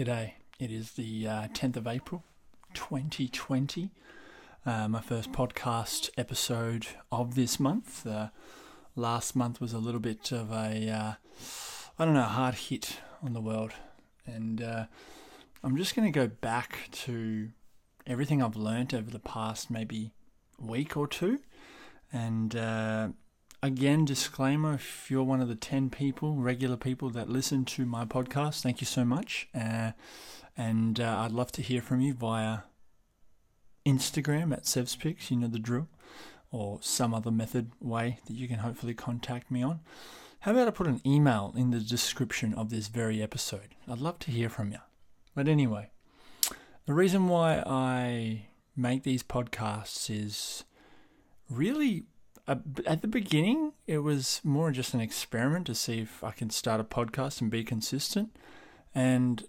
G'day. It is the uh, 10th of April 2020. Uh, my first podcast episode of this month. Uh, last month was a little bit of a, uh, I don't know, hard hit on the world. And uh, I'm just going to go back to everything I've learned over the past maybe week or two. And uh, again, disclaimer if you're one of the 10 people, regular people that listen to my podcast, thank you so much. Uh, and uh, I'd love to hear from you via Instagram at SevsPics, you know the drill, or some other method way that you can hopefully contact me on. How about I put an email in the description of this very episode? I'd love to hear from you. But anyway, the reason why I make these podcasts is really at the beginning, it was more just an experiment to see if I can start a podcast and be consistent. And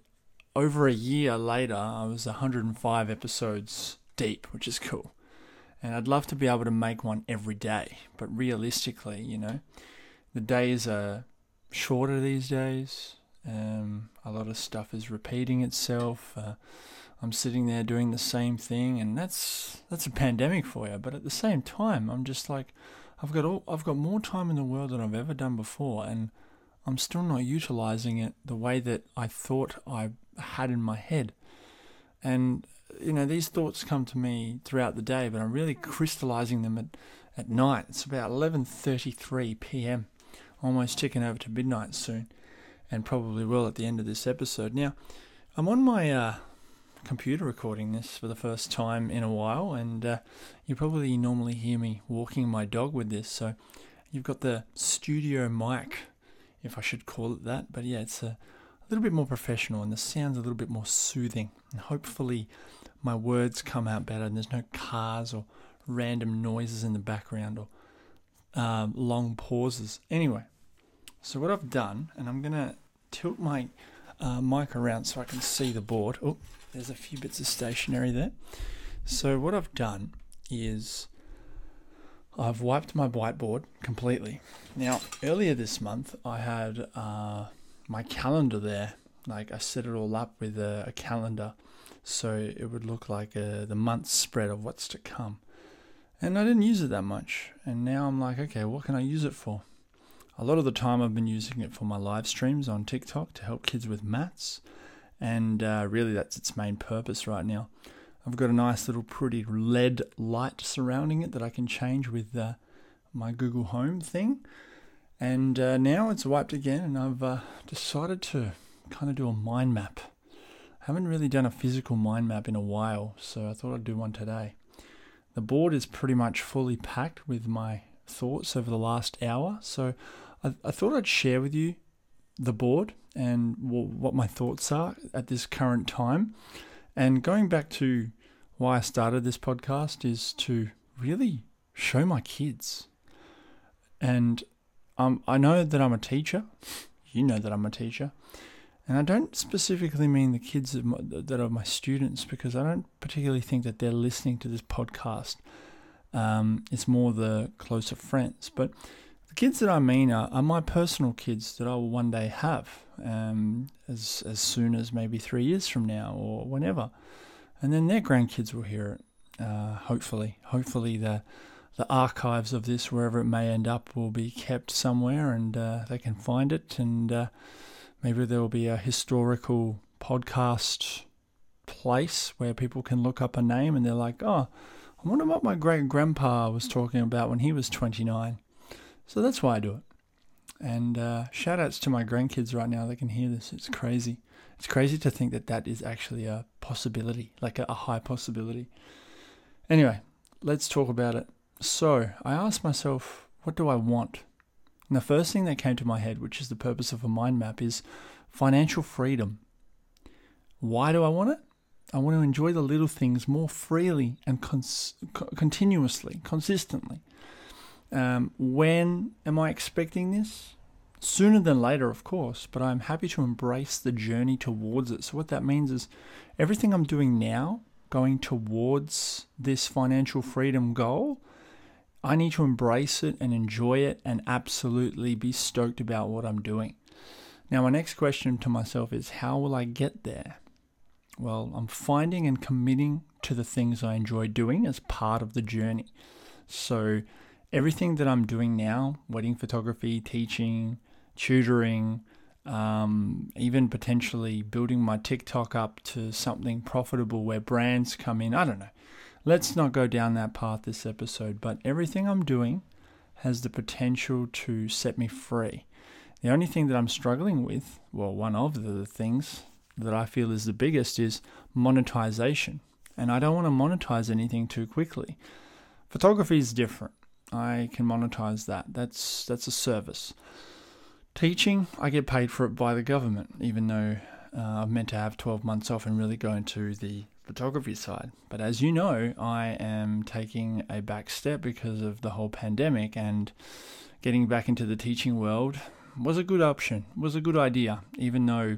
over a year later, I was 105 episodes deep, which is cool. And I'd love to be able to make one every day. But realistically, you know, the days are shorter these days. Um, a lot of stuff is repeating itself. Uh, I'm sitting there doing the same thing, and that's that's a pandemic for you. But at the same time, I'm just like, I've got all I've got more time in the world than I've ever done before, and I'm still not utilizing it the way that I thought I had in my head. And you know, these thoughts come to me throughout the day, but I'm really crystallizing them at, at night. It's about 11:33 p.m. Almost ticking over to midnight soon, and probably will at the end of this episode. Now, I'm on my uh, computer recording this for the first time in a while, and uh, you probably normally hear me walking my dog with this. So you've got the studio mic, if I should call it that. But yeah, it's a, little bit more professional, and the sound's a little bit more soothing. And hopefully, my words come out better, and there's no cars or random noises in the background or um, long pauses. Anyway, so what I've done, and I'm gonna tilt my uh, mic around so I can see the board. Oh, there's a few bits of stationery there. So what I've done is I've wiped my whiteboard completely. Now, earlier this month, I had uh, my calendar there. Like I set it all up with a, a calendar, so it would look like a, uh, the month spread of what's to come. And I didn't use it that much. And now I'm like, okay, what can I use it for? A lot of the time, I've been using it for my live streams on TikTok to help kids with maths and uh, really that's its main purpose right now. I've got a nice little pretty LED light surrounding it that I can change with uh, my Google Home thing. And uh, now it's wiped again, and I've uh, decided to kind of do a mind map. I haven't really done a physical mind map in a while, so I thought I'd do one today. The board is pretty much fully packed with my thoughts over the last hour, so I, I thought I'd share with you the board and what my thoughts are at this current time. And going back to why I started this podcast is to really show my kids. And um, I know that I'm a teacher. You know that I'm a teacher. And I don't specifically mean the kids that are my students because I don't particularly think that they're listening to this podcast. Um, it's more the closer friends. But the kids that I mean are, are my personal kids that I will one day have, um, as as soon as maybe three years from now or whenever, and then their grandkids will hear it. Uh, hopefully, hopefully the the archives of this, wherever it may end up, will be kept somewhere, and uh, they can find it, and uh, maybe there will be a historical podcast place where people can look up a name and they're like, oh, I wonder what my great grandpa was talking about when he was 29. So that's why I do it. And uh, shout outs to my grandkids right now. They can hear this. It's crazy. It's crazy to think that that is actually a possibility, like a, a high possibility. Anyway, let's talk about it. So I asked myself, what do I want? And the first thing that came to my head, which is the purpose of a mind map, is financial freedom. Why do I want it? I want to enjoy the little things more freely and cons- continuously, consistently. Um, when am I expecting this? Sooner than later, of course, but I'm happy to embrace the journey towards it. So, what that means is everything I'm doing now, going towards this financial freedom goal, I need to embrace it and enjoy it and absolutely be stoked about what I'm doing. Now, my next question to myself is how will I get there? Well, I'm finding and committing to the things I enjoy doing as part of the journey. So, everything that I'm doing now wedding photography, teaching, tutoring, um, even potentially building my TikTok up to something profitable where brands come in. I don't know. Let's not go down that path this episode, but everything I'm doing has the potential to set me free. The only thing that I'm struggling with, well, one of the things that I feel is the biggest is monetization. And I don't want to monetize anything too quickly. Photography is different. I can monetize that. That's that's a service. Teaching, I get paid for it by the government, even though uh, I'm meant to have 12 months off and really go into the photography side. But as you know, I am taking a back step because of the whole pandemic and getting back into the teaching world was a good option, was a good idea, even though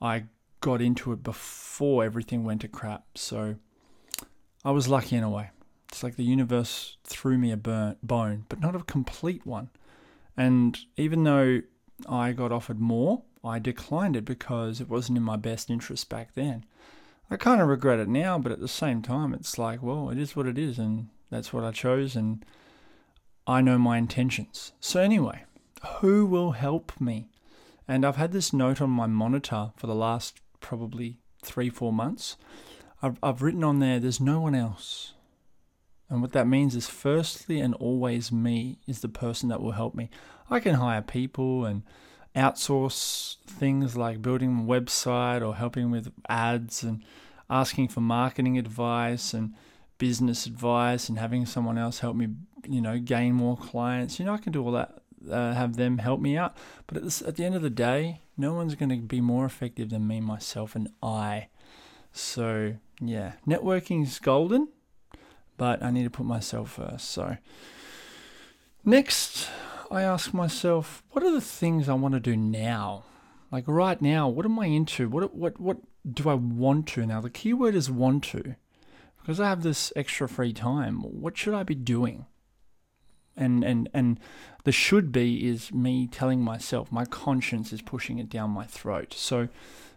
I got into it before everything went to crap. So I was lucky in a way. It's like the universe threw me a burn, bone, but not a complete one. And even though I got offered more, I declined it because it wasn't in my best interest back then. I kind of regret it now, but at the same time, it's like, well, it is what it is, and that's what I chose, and I know my intentions. So, anyway, who will help me? And I've had this note on my monitor for the last probably three, four months. I've, I've written on there, there's no one else. And what that means is, firstly and always, me is the person that will help me. I can hire people and outsource things like building a website or helping with ads and asking for marketing advice and business advice and having someone else help me, you know, gain more clients. You know, I can do all that, uh, have them help me out. But at, this, at the end of the day, no one's going to be more effective than me, myself, and I. So, yeah, networking is golden, but I need to put myself first. So, next, I ask myself, what are the things I want to do now? Like right now, what am I into? What what what do I want to now? The keyword is want to. Because I have this extra free time, what should I be doing? And and and the should be is me telling myself, my conscience is pushing it down my throat. So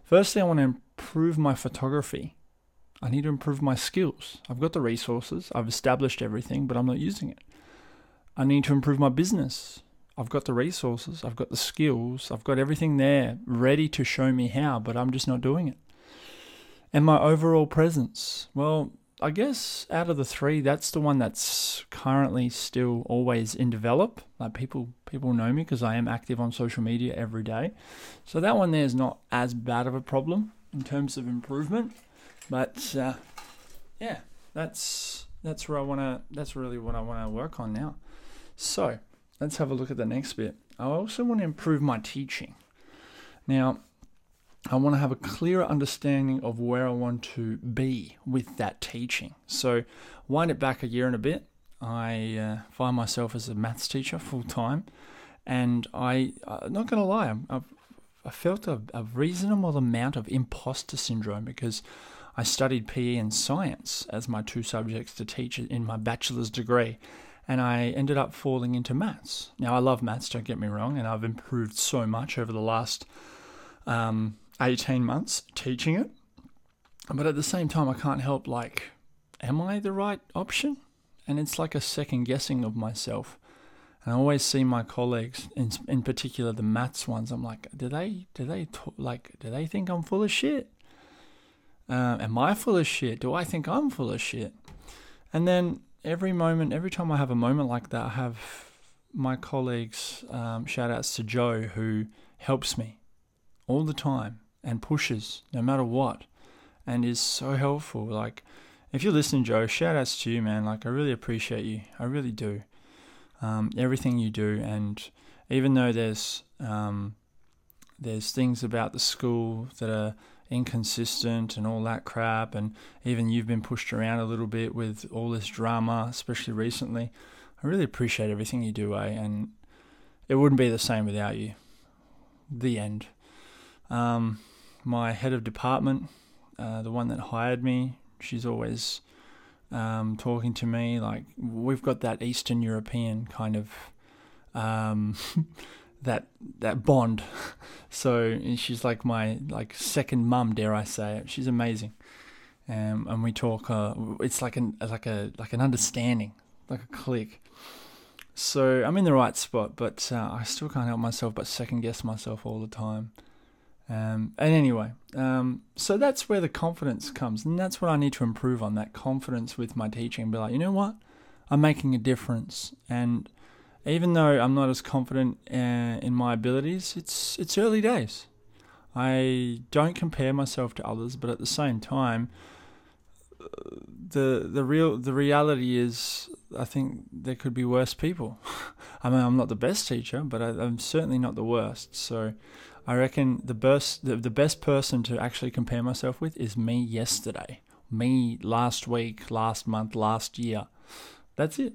firstly I want to improve my photography. I need to improve my skills. I've got the resources, I've established everything, but I'm not using it. I need to improve my business. I've got the resources, I've got the skills, I've got everything there ready to show me how, but I'm just not doing it. And my overall presence, well, I guess out of the three, that's the one that's currently still always in develop. Like people, people know me because I am active on social media every day. So that one there is not as bad of a problem in terms of improvement. But uh, yeah, that's that's where I want to. That's really what I want to work on now. So let's have a look at the next bit. I also want to improve my teaching. Now, I want to have a clearer understanding of where I want to be with that teaching. So, wind it back a year and a bit. I uh, find myself as a maths teacher full time, and I, I'm not going to lie, I've, I felt a, a reasonable amount of imposter syndrome because I studied PE and science as my two subjects to teach in my bachelor's degree and I ended up falling into maths. Now, I love maths, don't get me wrong, and I've improved so much over the last um, 18 months teaching it. But at the same time, I can't help, like, am I the right option? And it's like a second guessing of myself. And I always see my colleagues, in, in particular the maths ones. I'm like, do they, do they, like, do they think I'm full of shit? Uh, am I full of shit? Do I think I'm full of shit? And then every moment, every time I have a moment like that, I have my colleagues, um, shout outs to Joe, who helps me all the time and pushes no matter what and is so helpful. Like, if you're listening, Joe, shout outs to you, man. Like, I really appreciate you. I really do. Um, everything you do. And even though there's, um, there's things about the school that are inconsistent and all that crap. And even you've been pushed around a little bit with all this drama, especially recently. I really appreciate everything you do, eh? And it wouldn't be the same without you. The end. Um, my head of department, uh, the one that hired me, she's always um, talking to me like we've got that Eastern European kind of um, that that bond. So she's like my like second mum, dare I say? She's amazing, um, and we talk. Uh, it's like an like a like an understanding, like a click. So I'm in the right spot, but uh, I still can't help myself but second guess myself all the time. Um, and anyway, um, so that's where the confidence comes, and that's what I need to improve on that confidence with my teaching. Be like, you know what, I'm making a difference, and even though I'm not as confident uh, in my abilities, it's it's early days. I don't compare myself to others, but at the same time, the the real the reality is, I think there could be worse people. I mean, I'm not the best teacher, but I, am certainly not the worst. So, I reckon the best the, the best person to actually compare myself with is me yesterday, me last week, last month, last year. That's it.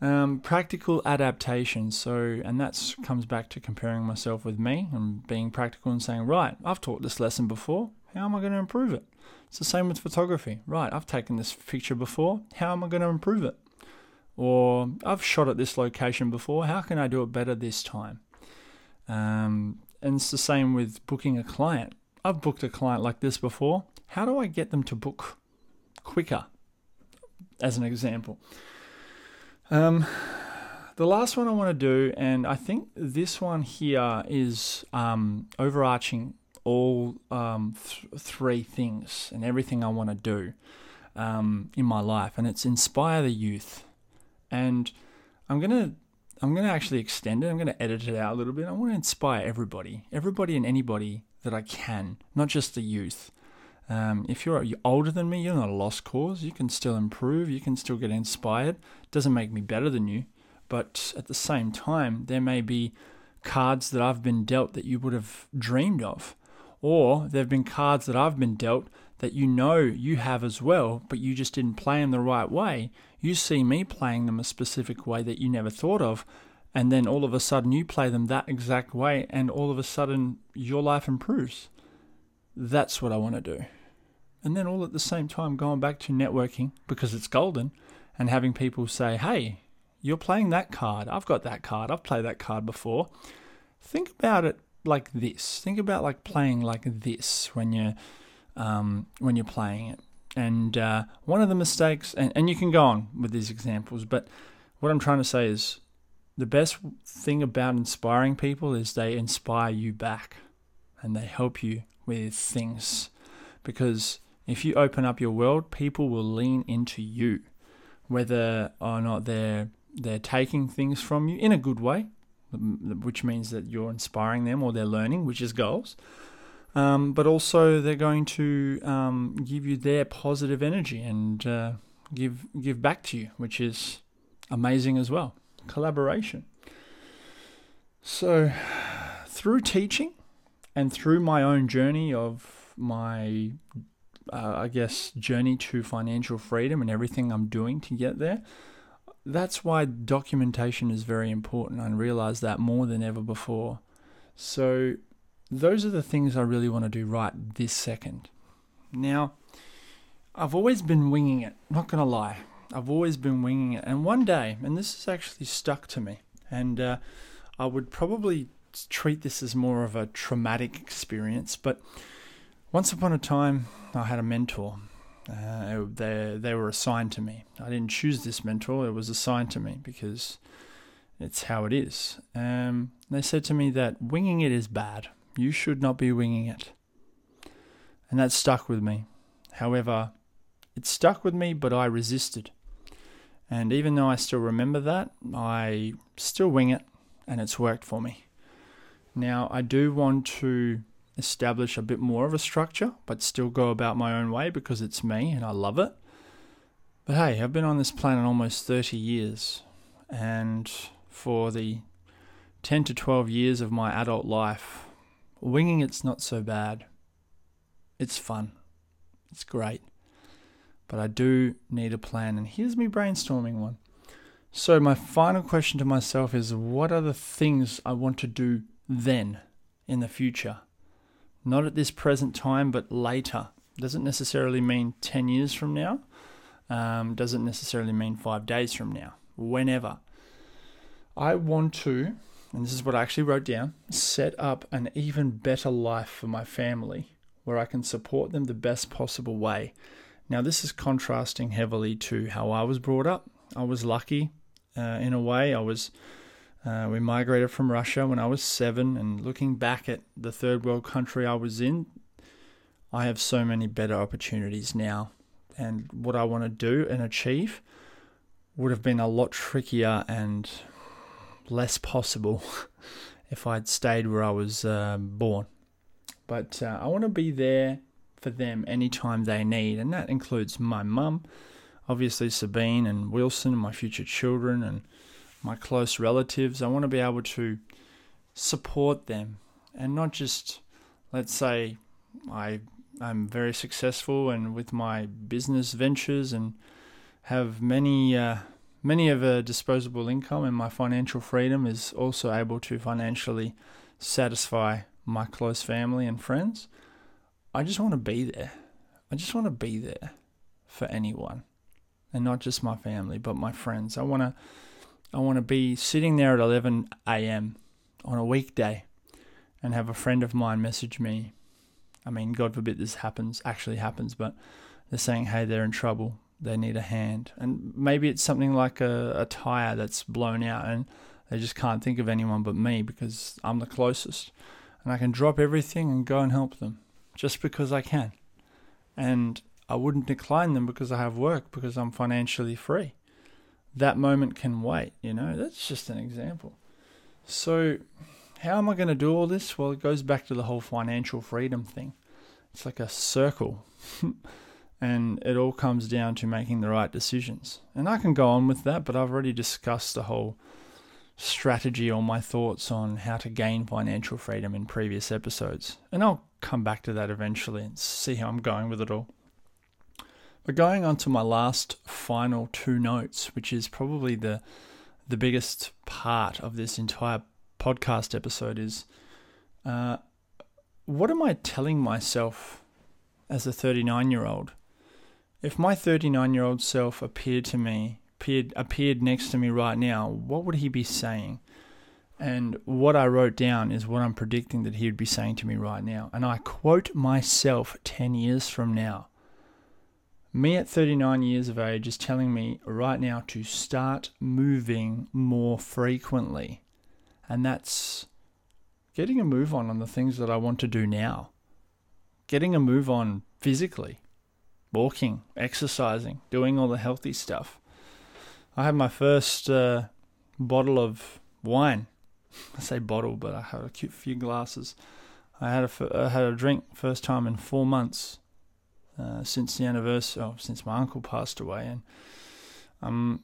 Um, practical adaptation. So, and that comes back to comparing myself with me and being practical and saying, right, I've taught this lesson before. How am I going to improve it? It's the same with photography. Right, I've taken this picture before. How am I going to improve it? Or I've shot at this location before. How can I do it better this time? Um, and it's the same with booking a client. I've booked a client like this before. How do I get them to book quicker? As an example. Um, the last one I want to do, and I think this one here is um, overarching all um, th- three things and everything I want to do um, in my life, and it's inspire the youth. And I'm gonna I'm gonna actually extend it. I'm gonna edit it out a little bit. I want to inspire everybody, everybody and anybody that I can, not just the youth. Um, if you're, you're older than me, you're not a lost cause. You can still improve. You can still get inspired. Doesn't make me better than you, but at the same time, there may be cards that I've been dealt that you would have dreamed of, or there have been cards that I've been dealt that you know you have as well, but you just didn't play them the right way. You see me playing them a specific way that you never thought of, and then all of a sudden you play them that exact way, and all of a sudden your life improves. That's what I want to do and then all at the same time going back to networking because it's golden and having people say, hey, you're playing that card. I've got that card. I've played that card before. Think about it like this. Think about like playing like this when you're um, when you're playing it. And uh, one of the mistakes, and, and you can go on with these examples, but what I'm trying to say is the best thing about inspiring people is they inspire you back and they help you with things because if you open up your world, people will lean into you, whether or not they're they're taking things from you in a good way, which means that you're inspiring them or they're learning, which is goals. Um, but also they're going to um, give you their positive energy and uh, give give back to you, which is amazing as well. Collaboration. So, through teaching and through my own journey of my uh, I guess, journey to financial freedom and everything I'm doing to get there. That's why documentation is very important. I realize that more than ever before. So, those are the things I really want to do right this second. Now, I've always been winging it, not going to lie. I've always been winging it. And one day, and this has actually stuck to me, and uh, I would probably treat this as more of a traumatic experience, but once upon a time, I had a mentor. Uh, they they were assigned to me. I didn't choose this mentor; it was assigned to me because it's how it is. Um, they said to me that winging it is bad. You should not be winging it, and that stuck with me. However, it stuck with me, but I resisted. And even though I still remember that, I still wing it, and it's worked for me. Now, I do want to establish a bit more of a structure, but still go about my own way because it's me and I love it. But hey, I've been on this planet almost 30 years, and for the 10 to 12 years of my adult life, winging it's not so bad. It's fun, it's great. But I do need a plan, and here's me brainstorming one. So, my final question to myself is what are the things I want to do then in the future? Not at this present time, but later. Doesn't necessarily mean 10 years from now, um, doesn't necessarily mean five days from now, whenever. I want to and this is what I actually wrote down set up an even better life for my family where I can support them the best possible way. Now, this is contrasting heavily to how I was brought up. I was lucky uh, in a way. I was uh, we migrated from Russia when I was seven, and looking back at the third world country I was in, I have so many better opportunities now. And what I want to do and achieve would have been a lot trickier and less possible if I'd stayed where I was uh, born. But uh, I want to be there for them anytime they need, and that includes my mum, obviously Sabine and Wilson, and my future children, and my close relatives. I want to be able to support them and not just, let's say, I I'm very successful and with my business ventures and have many uh, many of a disposable income and my financial freedom is also able to financially satisfy my close family and friends. I just want to be there. I just want to be there for anyone and not just my family but my friends. I want to I want to be sitting there at 11 a.m. on a weekday and have a friend of mine message me. I mean, God forbid this happens, actually happens, but they're saying, hey, they're in trouble. They need a hand. And maybe it's something like a, a tire that's blown out and they just can't think of anyone but me because I'm the closest. And I can drop everything and go and help them just because I can. And I wouldn't decline them because I have work because I'm financially free that moment can wait, you know? That's just an example. So, how am I going to do all this? Well, it goes back to the whole financial freedom thing. It's like a circle. and it all comes down to making the right decisions. And I can go on with that, but I've already discussed the whole strategy or my thoughts on how to gain financial freedom in previous episodes. And I'll come back to that eventually and see how I'm going with it all. But going on to my last final two notes, which is probably the the biggest part of this entire podcast episode, is uh, what am I telling myself as a 39 year old? If my 39 year old self appeared to me, appeared, appeared next to me right now, what would he be saying? And what I wrote down is what I'm predicting that he would be saying to me right now. And I quote myself 10 years from now. Me at 39 years of age is telling me right now to start moving more frequently. And that's getting a move on on the things that I want to do now. Getting a move on physically, walking, exercising, doing all the healthy stuff. I had my first uh, bottle of wine. I say bottle, but I had a few glasses. I had a, I had a drink first time in four months uh, since the anniversary, oh, since my uncle passed away, and um,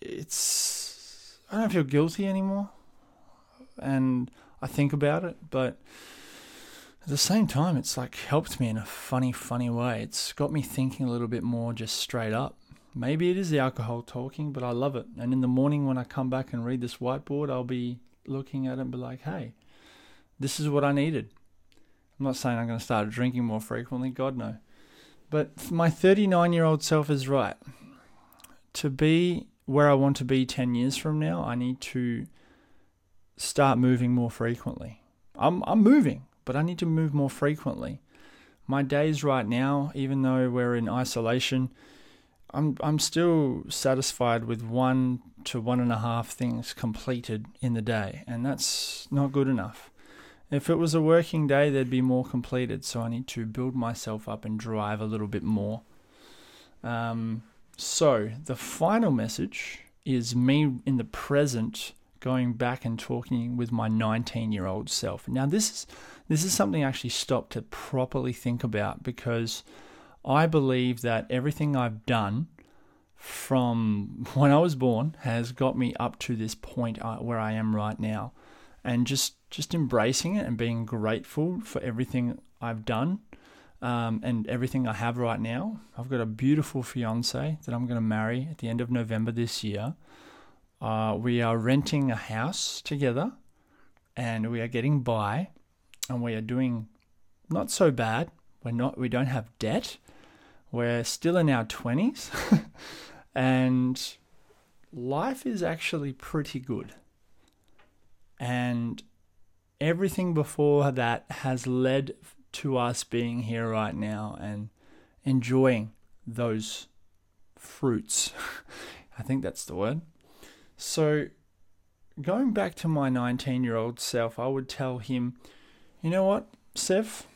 it's I don't feel guilty anymore, and I think about it, but at the same time, it's like helped me in a funny, funny way. It's got me thinking a little bit more, just straight up. Maybe it is the alcohol talking, but I love it. And in the morning when I come back and read this whiteboard, I'll be looking at it and be like, hey, this is what I needed. I'm not saying I'm going to start drinking more frequently, God no. But my 39 year old self is right. To be where I want to be 10 years from now, I need to start moving more frequently. I'm, I'm moving, but I need to move more frequently. My days right now, even though we're in isolation, I'm, I'm still satisfied with one to one and a half things completed in the day, and that's not good enough. If it was a working day, there'd be more completed. So I need to build myself up and drive a little bit more. Um, so the final message is me in the present going back and talking with my 19 year old self. Now this is this is something I actually stopped to properly think about because I believe that everything I've done from when I was born has got me up to this point uh, where I am right now and just just embracing it and being grateful for everything I've done um, and everything I have right now. I've got a beautiful fiance that I'm going to marry at the end of November this year. Uh, we are renting a house together, and we are getting by, and we are doing not so bad. We're not. We don't have debt. We're still in our twenties, and life is actually pretty good And everything before that has led to us being here right now and enjoying those fruits. I think that's the word. So, going back to my 19 year old self, I would tell him, you know what, Sev,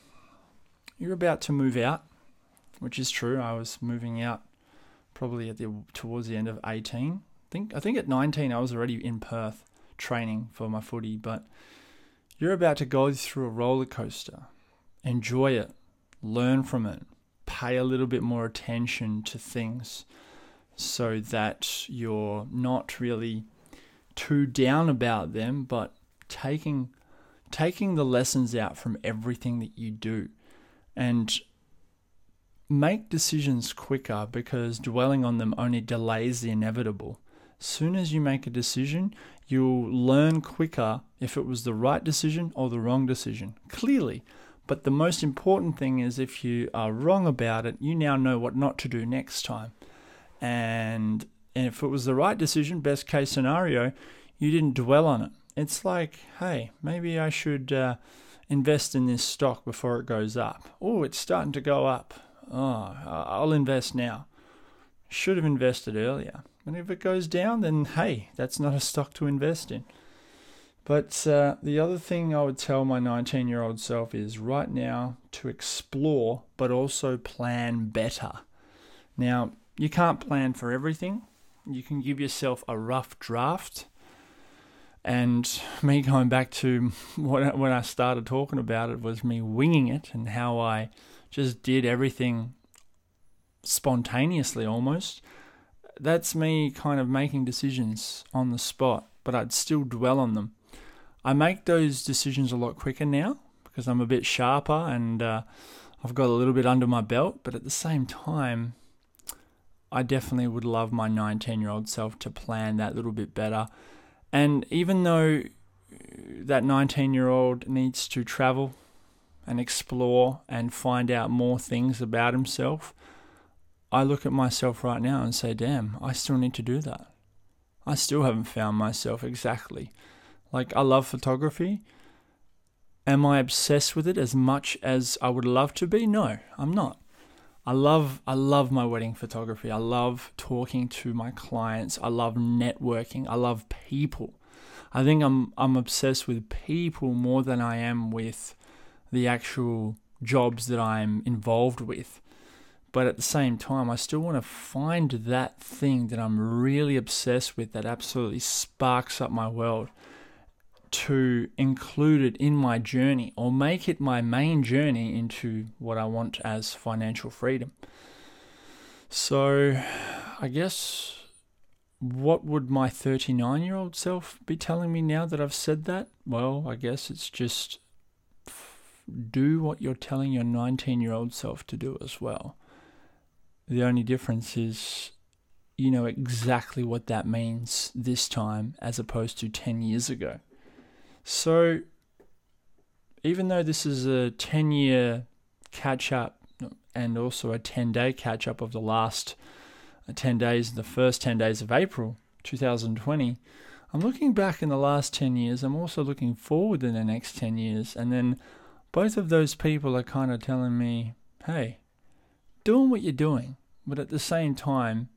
you're about to move out, which is true. I was moving out probably at the towards the end of 18. I think I think at 19 I was already in Perth training for my footy, but you're about to go through a roller coaster. Enjoy it, learn from it, pay a little bit more attention to things so that you're not really too down about them, but taking taking the lessons out from everything that you do and make decisions quicker because dwelling on them only delays the inevitable. Soon as you make a decision, you'll learn quicker if it was the right decision or the wrong decision. Clearly, but the most important thing is if you are wrong about it, you now know what not to do next time. And, and if it was the right decision, best case scenario, you didn't dwell on it. It's like, hey, maybe I should uh, invest in this stock before it goes up. Oh, it's starting to go up. Oh, I'll invest now. Should have invested earlier. And if it goes down, then hey, that's not a stock to invest in. But uh, the other thing I would tell my 19 year old self is right now to explore, but also plan better. Now, you can't plan for everything. You can give yourself a rough draft. And me going back to what, when I started talking about it was me winging it and how I just did everything spontaneously almost. That's me kind of making decisions on the spot, but I'd still dwell on them. I make those decisions a lot quicker now because I'm a bit sharper and uh, I've got a little bit under my belt. But at the same time, I definitely would love my 19 year old self to plan that little bit better. And even though that 19 year old needs to travel and explore and find out more things about himself, I look at myself right now and say, damn, I still need to do that. I still haven't found myself exactly like, I love photography. Am I obsessed with it as much as I would love to be? No, I'm not. I love I love my wedding photography. I love talking to my clients. I love networking. I love people. I think I'm I'm obsessed with people more than I am with the actual jobs that I'm involved with. But at the same time, I still want to find that thing that I'm really obsessed with that absolutely sparks up my world to include it in my journey or make it my main journey into what I want as financial freedom. So, I guess what would my 39 year old self be telling me now that I've said that? Well, I guess it's just do what you're telling your 19 year old self to do as well. The only difference is you know exactly what that means this time as opposed to 10 years ago. So, even though this is a 10 year catch up and also a 10 day catch up of the last uh, 10 days, the first 10 days of April 2020, I'm looking back in the last 10 years. I'm also looking forward in the next 10 years. And then both of those people are kind of telling me, hey, doing what you're doing, but at the same time,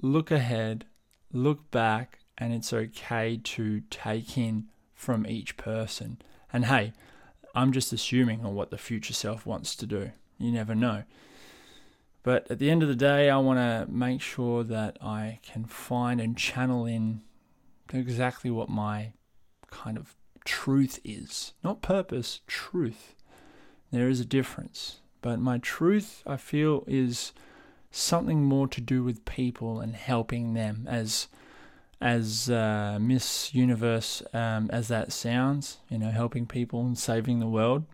look ahead, look back, and it's okay to take in from each person. And hey, I'm just assuming on what the future self wants to do. You never know. But at the end of the day, I want to make sure that I can find and channel in exactly what my kind of truth is. Not purpose, truth. There is a difference. But my truth, I feel, is something more to do with people and helping them as as uh, Miss Universe um, as that sounds, you know, helping people and saving the world,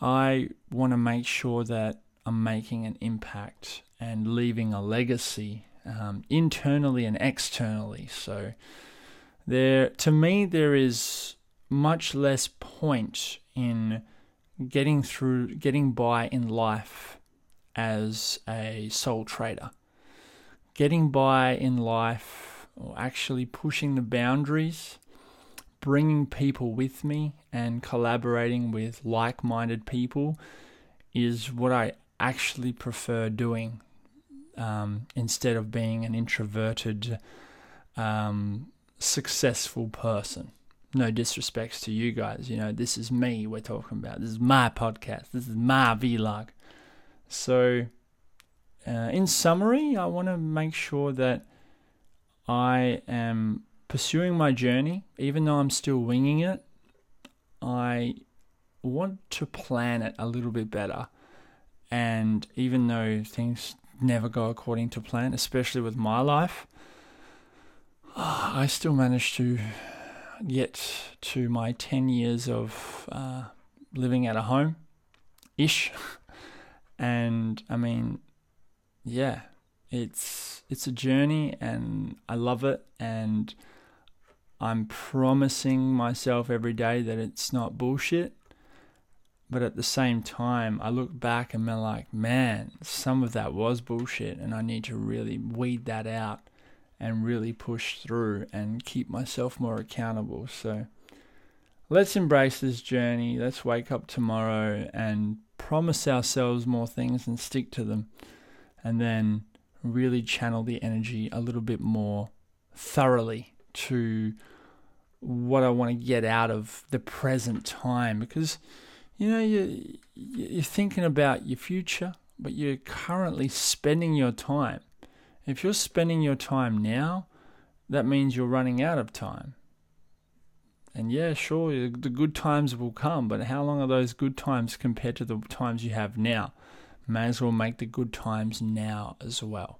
I want to make sure that I'm making an impact and leaving a legacy um, internally and externally. So there, to me, there is much less point in getting through, getting by in life as a sole trader. Getting by in life or actually pushing the boundaries bringing people with me and collaborating with like minded people is what I actually prefer doing um, instead of being an introverted, um, successful person. No disrespects to you guys. You know, this is me we're talking about. This is my podcast. This is my vlog. So, uh, in summary, I want to make sure that I am pursuing my journey, even though I'm still winging it. I want to plan it a little bit better. And even though things never go according to plan, especially with my life, I still manage to get to my 10 years of uh, living at a home ish. and I mean, yeah, it's it's a journey and I love it and I'm promising myself every day that it's not bullshit. But at the same time, I look back and I'm like, man, some of that was bullshit, and I need to really weed that out and really push through and keep myself more accountable. So let's embrace this journey. Let's wake up tomorrow and promise ourselves more things and stick to them. And then really channel the energy a little bit more thoroughly to what I want to get out of the present time because you know you you're thinking about your future but you're currently spending your time if you're spending your time now that means you're running out of time and yeah sure the good times will come but how long are those good times compared to the times you have now may as well make the good times now as well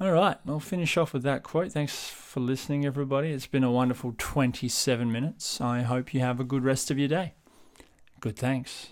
all right, I'll finish off with that quote. Thanks for listening, everybody. It's been a wonderful 27 minutes. I hope you have a good rest of your day. Good, thanks.